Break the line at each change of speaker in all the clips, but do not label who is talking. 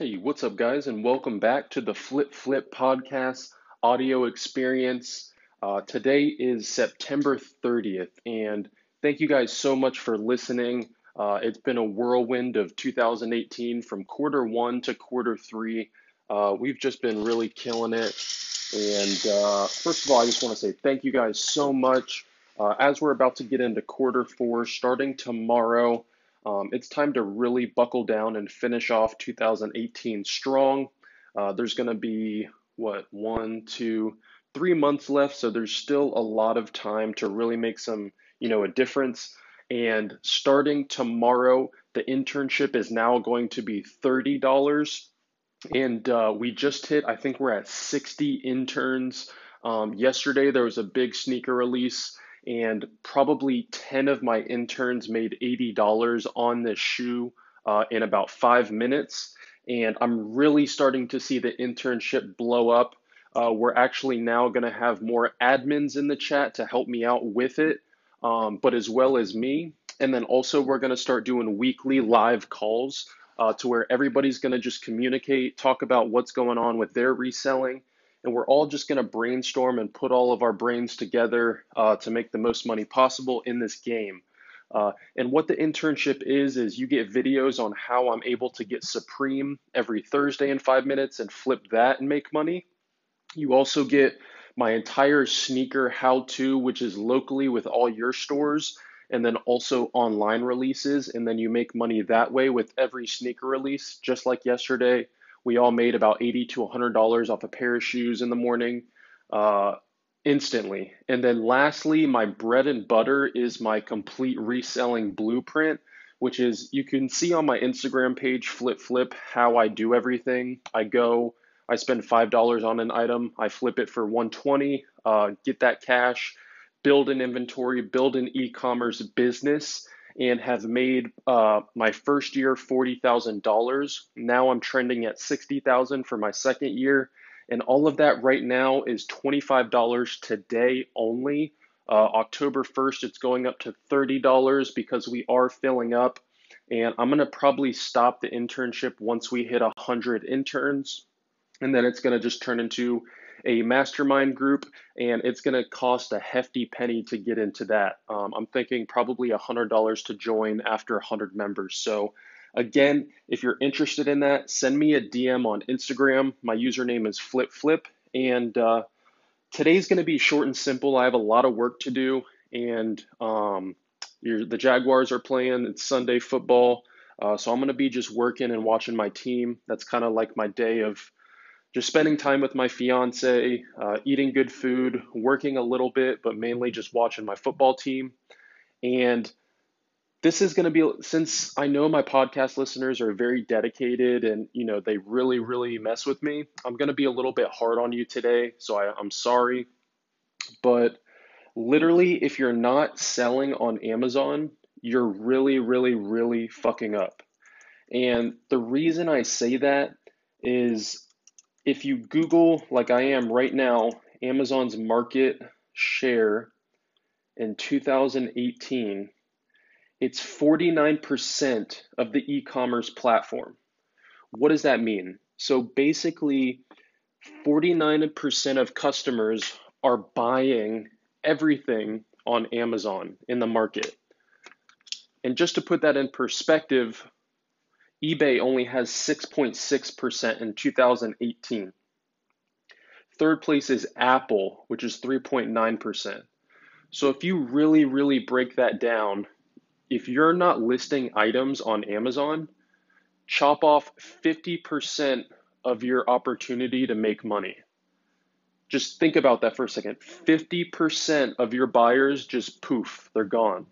Hey, what's up, guys, and welcome back to the Flip Flip Podcast audio experience. Uh, today is September 30th, and thank you guys so much for listening. Uh, it's been a whirlwind of 2018 from quarter one to quarter three. Uh, we've just been really killing it. And uh, first of all, I just want to say thank you guys so much. Uh, as we're about to get into quarter four, starting tomorrow, um, it's time to really buckle down and finish off 2018 strong. Uh, there's going to be, what, one, two, three months left. So there's still a lot of time to really make some, you know, a difference. And starting tomorrow, the internship is now going to be $30. And uh, we just hit, I think we're at 60 interns. Um, yesterday, there was a big sneaker release and probably 10 of my interns made $80 on this shoe uh, in about five minutes. And I'm really starting to see the internship blow up. Uh, we're actually now going to have more admins in the chat to help me out with it, um, but as well as me. And then also, we're going to start doing weekly live calls uh, to where everybody's going to just communicate, talk about what's going on with their reselling, and we're all just going to brainstorm and put all of our brains together uh, to make the most money possible in this game. Uh, and what the internship is, is you get videos on how I'm able to get Supreme every Thursday in five minutes and flip that and make money. You also get my entire sneaker how to, which is locally with all your stores, and then also online releases. And then you make money that way with every sneaker release, just like yesterday. We all made about 80 to $100 off a pair of shoes in the morning uh, instantly. And then lastly, my bread and butter is my complete reselling blueprint, which is you can see on my Instagram page, Flip Flip, how I do everything. I go, I spend $5 on an item, I flip it for 120, uh, get that cash, build an inventory, build an e commerce business and have made uh, my first year $40,000. Now I'm trending at 60,000 for my second year. And all of that right now is $25 today only. Uh, October 1st, it's going up to $30 because we are filling up. And I'm going to probably stop the internship once we hit 100 interns. And then it's going to just turn into a mastermind group, and it's going to cost a hefty penny to get into that. Um, I'm thinking probably $100 to join after 100 members. So, again, if you're interested in that, send me a DM on Instagram. My username is FlipFlip, and uh, today's going to be short and simple. I have a lot of work to do, and um, the Jaguars are playing. It's Sunday football. Uh, so I'm going to be just working and watching my team. That's kind of like my day of just spending time with my fiance, uh, eating good food, working a little bit, but mainly just watching my football team. And this is going to be since I know my podcast listeners are very dedicated and you know they really really mess with me. I'm going to be a little bit hard on you today, so I, I'm sorry. But literally, if you're not selling on Amazon, you're really really really fucking up. And the reason I say that is if you Google, like I am right now, Amazon's market share in 2018, it's 49% of the e commerce platform. What does that mean? So basically, 49% of customers are buying everything on Amazon in the market. And just to put that in perspective, eBay only has 6.6% in 2018. Third place is Apple, which is 3.9%. So if you really, really break that down, if you're not listing items on Amazon, chop off 50% of your opportunity to make money. Just think about that for a second. 50% of your buyers just poof, they're gone.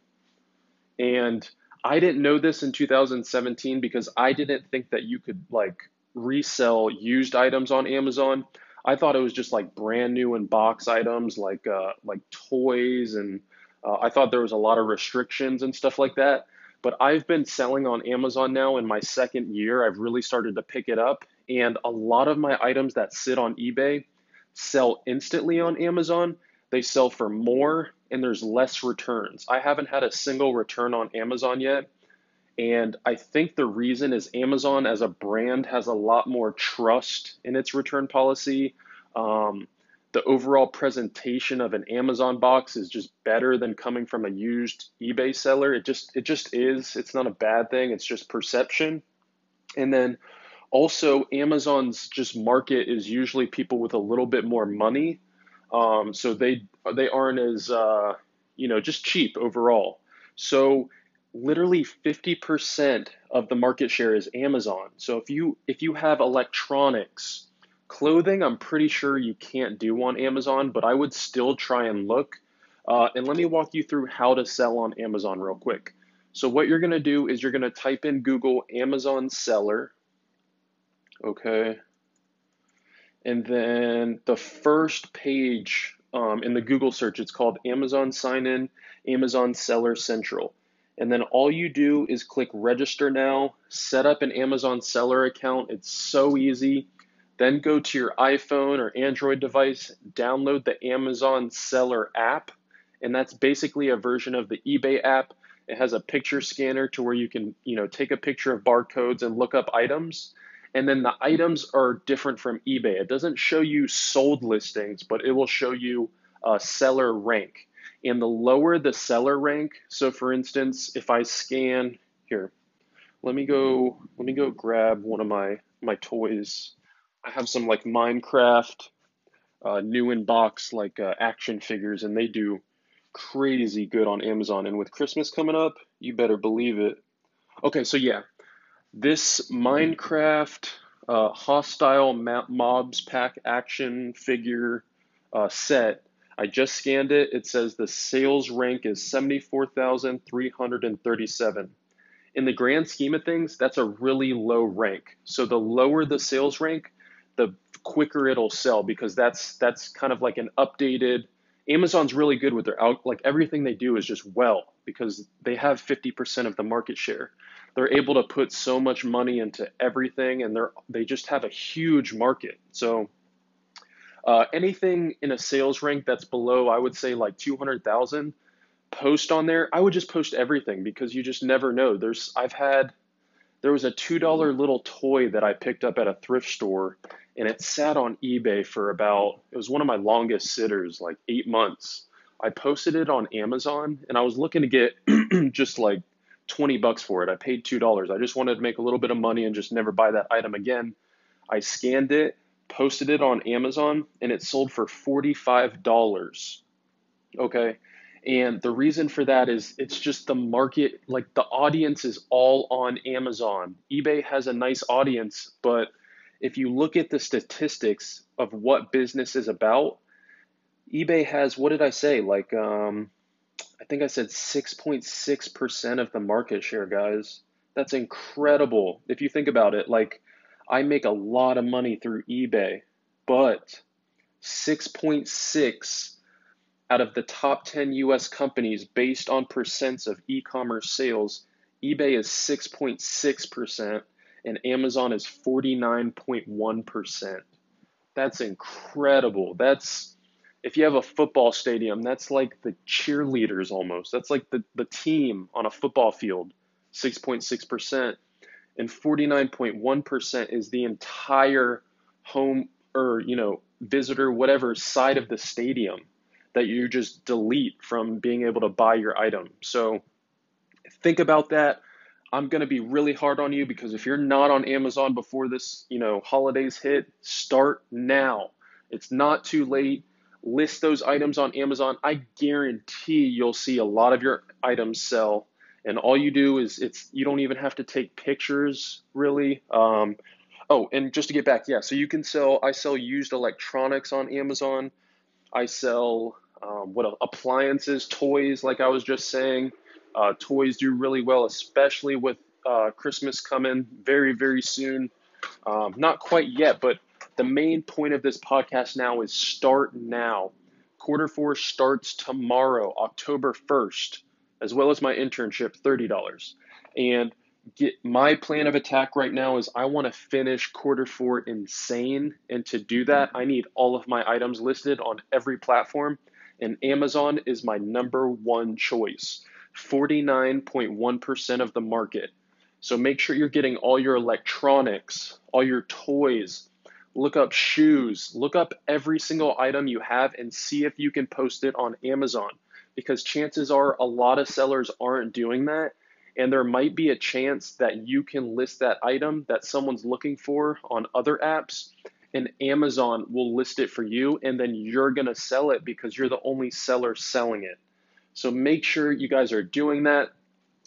And I didn't know this in 2017 because I didn't think that you could like resell used items on Amazon. I thought it was just like brand new and box items like uh, like toys and uh, I thought there was a lot of restrictions and stuff like that. But I've been selling on Amazon now in my second year. I've really started to pick it up, and a lot of my items that sit on eBay sell instantly on Amazon. They sell for more and there's less returns. I haven't had a single return on Amazon yet. And I think the reason is Amazon as a brand has a lot more trust in its return policy. Um, the overall presentation of an Amazon box is just better than coming from a used eBay seller. It just it just is. It's not a bad thing. It's just perception. And then also Amazon's just market is usually people with a little bit more money. Um, so they they aren't as uh, you know just cheap overall. So literally 50% of the market share is Amazon. So if you if you have electronics Clothing, I'm pretty sure you can't do on Amazon, but I would still try and look. Uh, and let me walk you through how to sell on Amazon real quick. So, what you're to do is you're to type in Google Amazon seller. Okay. And then the first page um, in the Google search, it's called Amazon Sign In, Amazon Seller Central. And then all you do is click register now, set up an Amazon seller account. It's so easy. Then go to your iPhone or Android device, download the Amazon Seller app, and that's basically a version of the eBay app. It has a picture scanner to where you can, you know, take a picture of barcodes and look up items. And then the items are different from eBay. It doesn't show you sold listings, but it will show you a seller rank. And the lower the seller rank, so for instance, if I scan here, let me go let me go grab one of my my toys I have some like Minecraft uh, new in box like uh, action figures, and they do crazy good on Amazon. And with Christmas coming up, you better believe it. Okay, so yeah, this Minecraft uh, hostile mobs pack action figure uh, set. I just scanned it. It says the sales rank is 74,337. In the grand scheme of things, that's a really low rank. So the lower the sales rank, the quicker it'll sell because that's that's kind of like an updated Amazon's really good with their out like everything they do is just well because they have 50% of the market share. They're able to put so much money into everything and they're they just have a huge market. So uh, anything in a sales rank that's below, I would say like 200,000, post on there. I would just post everything because you just never know. There's I've had there was a $2 little toy that I picked up at a thrift store and it sat on eBay for about, it was one of my longest sitters, like eight months. I posted it on Amazon and I was looking to get just like 20 bucks for it. I paid $2. I just wanted to make a little bit of money and just never buy that item again. I scanned it, posted it on Amazon, and it sold for $45. Okay. And the reason for that is it's just the market, like the audience is all on Amazon. eBay has a nice audience, but if you look at the statistics of what business is about, eBay has what did I say? Like um, I think I said 6.6% of the market share, guys. That's incredible. If you think about it, like I make a lot of money through eBay, but 6.6 out of the top 10 US companies based on percents of e-commerce sales, eBay is 6.6% and Amazon is 49.1%. That's incredible. That's if you have a football stadium, that's like the cheerleaders almost. That's like the, the team on a football field, 6.6%. And 49.1% is the entire home or, you know, visitor, whatever side of the stadium that you just delete from being able to buy your item. So think about that. I'm going to be really hard on you because if you're not on Amazon before this, you know, holidays hit, start now. It's not too late. List those items on Amazon. I guarantee you'll see a lot of your items sell. And all you do is it's you don't even have to take pictures really. Um, oh, and just to get back, yeah, so you can sell. I sell used electronics on Amazon. I sell um, what appliances, toys, like I was just saying. Uh, toys do really well, especially with uh, Christmas coming very, very soon. Um, not quite yet, but the main point of this podcast now is start now. Quarter four starts tomorrow, October 1st, as well as my internship, $30. And get my plan of attack right now is I want to finish quarter four insane. And to do that, I need all of my items listed on every platform. And Amazon is my number one choice. 49.1% of the market. So make sure you're getting all your electronics, all your toys. Look up shoes, look up every single item you have and see if you can post it on Amazon because chances are a lot of sellers aren't doing that. And there might be a chance that you can list that item that someone's looking for on other apps, and Amazon will list it for you, and then you're gonna sell it because you're the only seller selling it. So make sure you guys are doing that.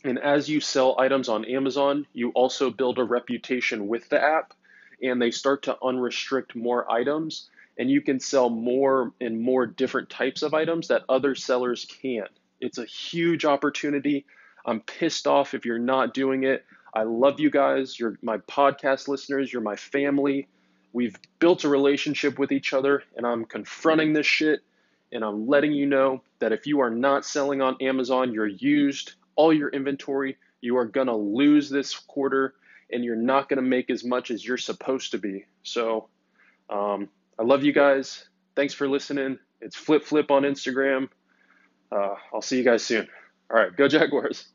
And as you sell items on Amazon, you also build a reputation with the app and they start to unrestrict more items and you can sell more and more different types of items that other sellers can't. It's a huge opportunity. I'm pissed off if you're not doing it. I love you guys. You're my podcast listeners. You're my family. We've built a relationship with each other, and I'm confronting this shit. And I'm letting you know that if you are not selling on Amazon, you're used, all your inventory, you are going to lose this quarter and you're not going to make as much as you're supposed to be. So, um, I love you guys. Thanks for listening. It's Flip Flip on Instagram. Uh, I'll see you guys soon. All right, go Jaguars.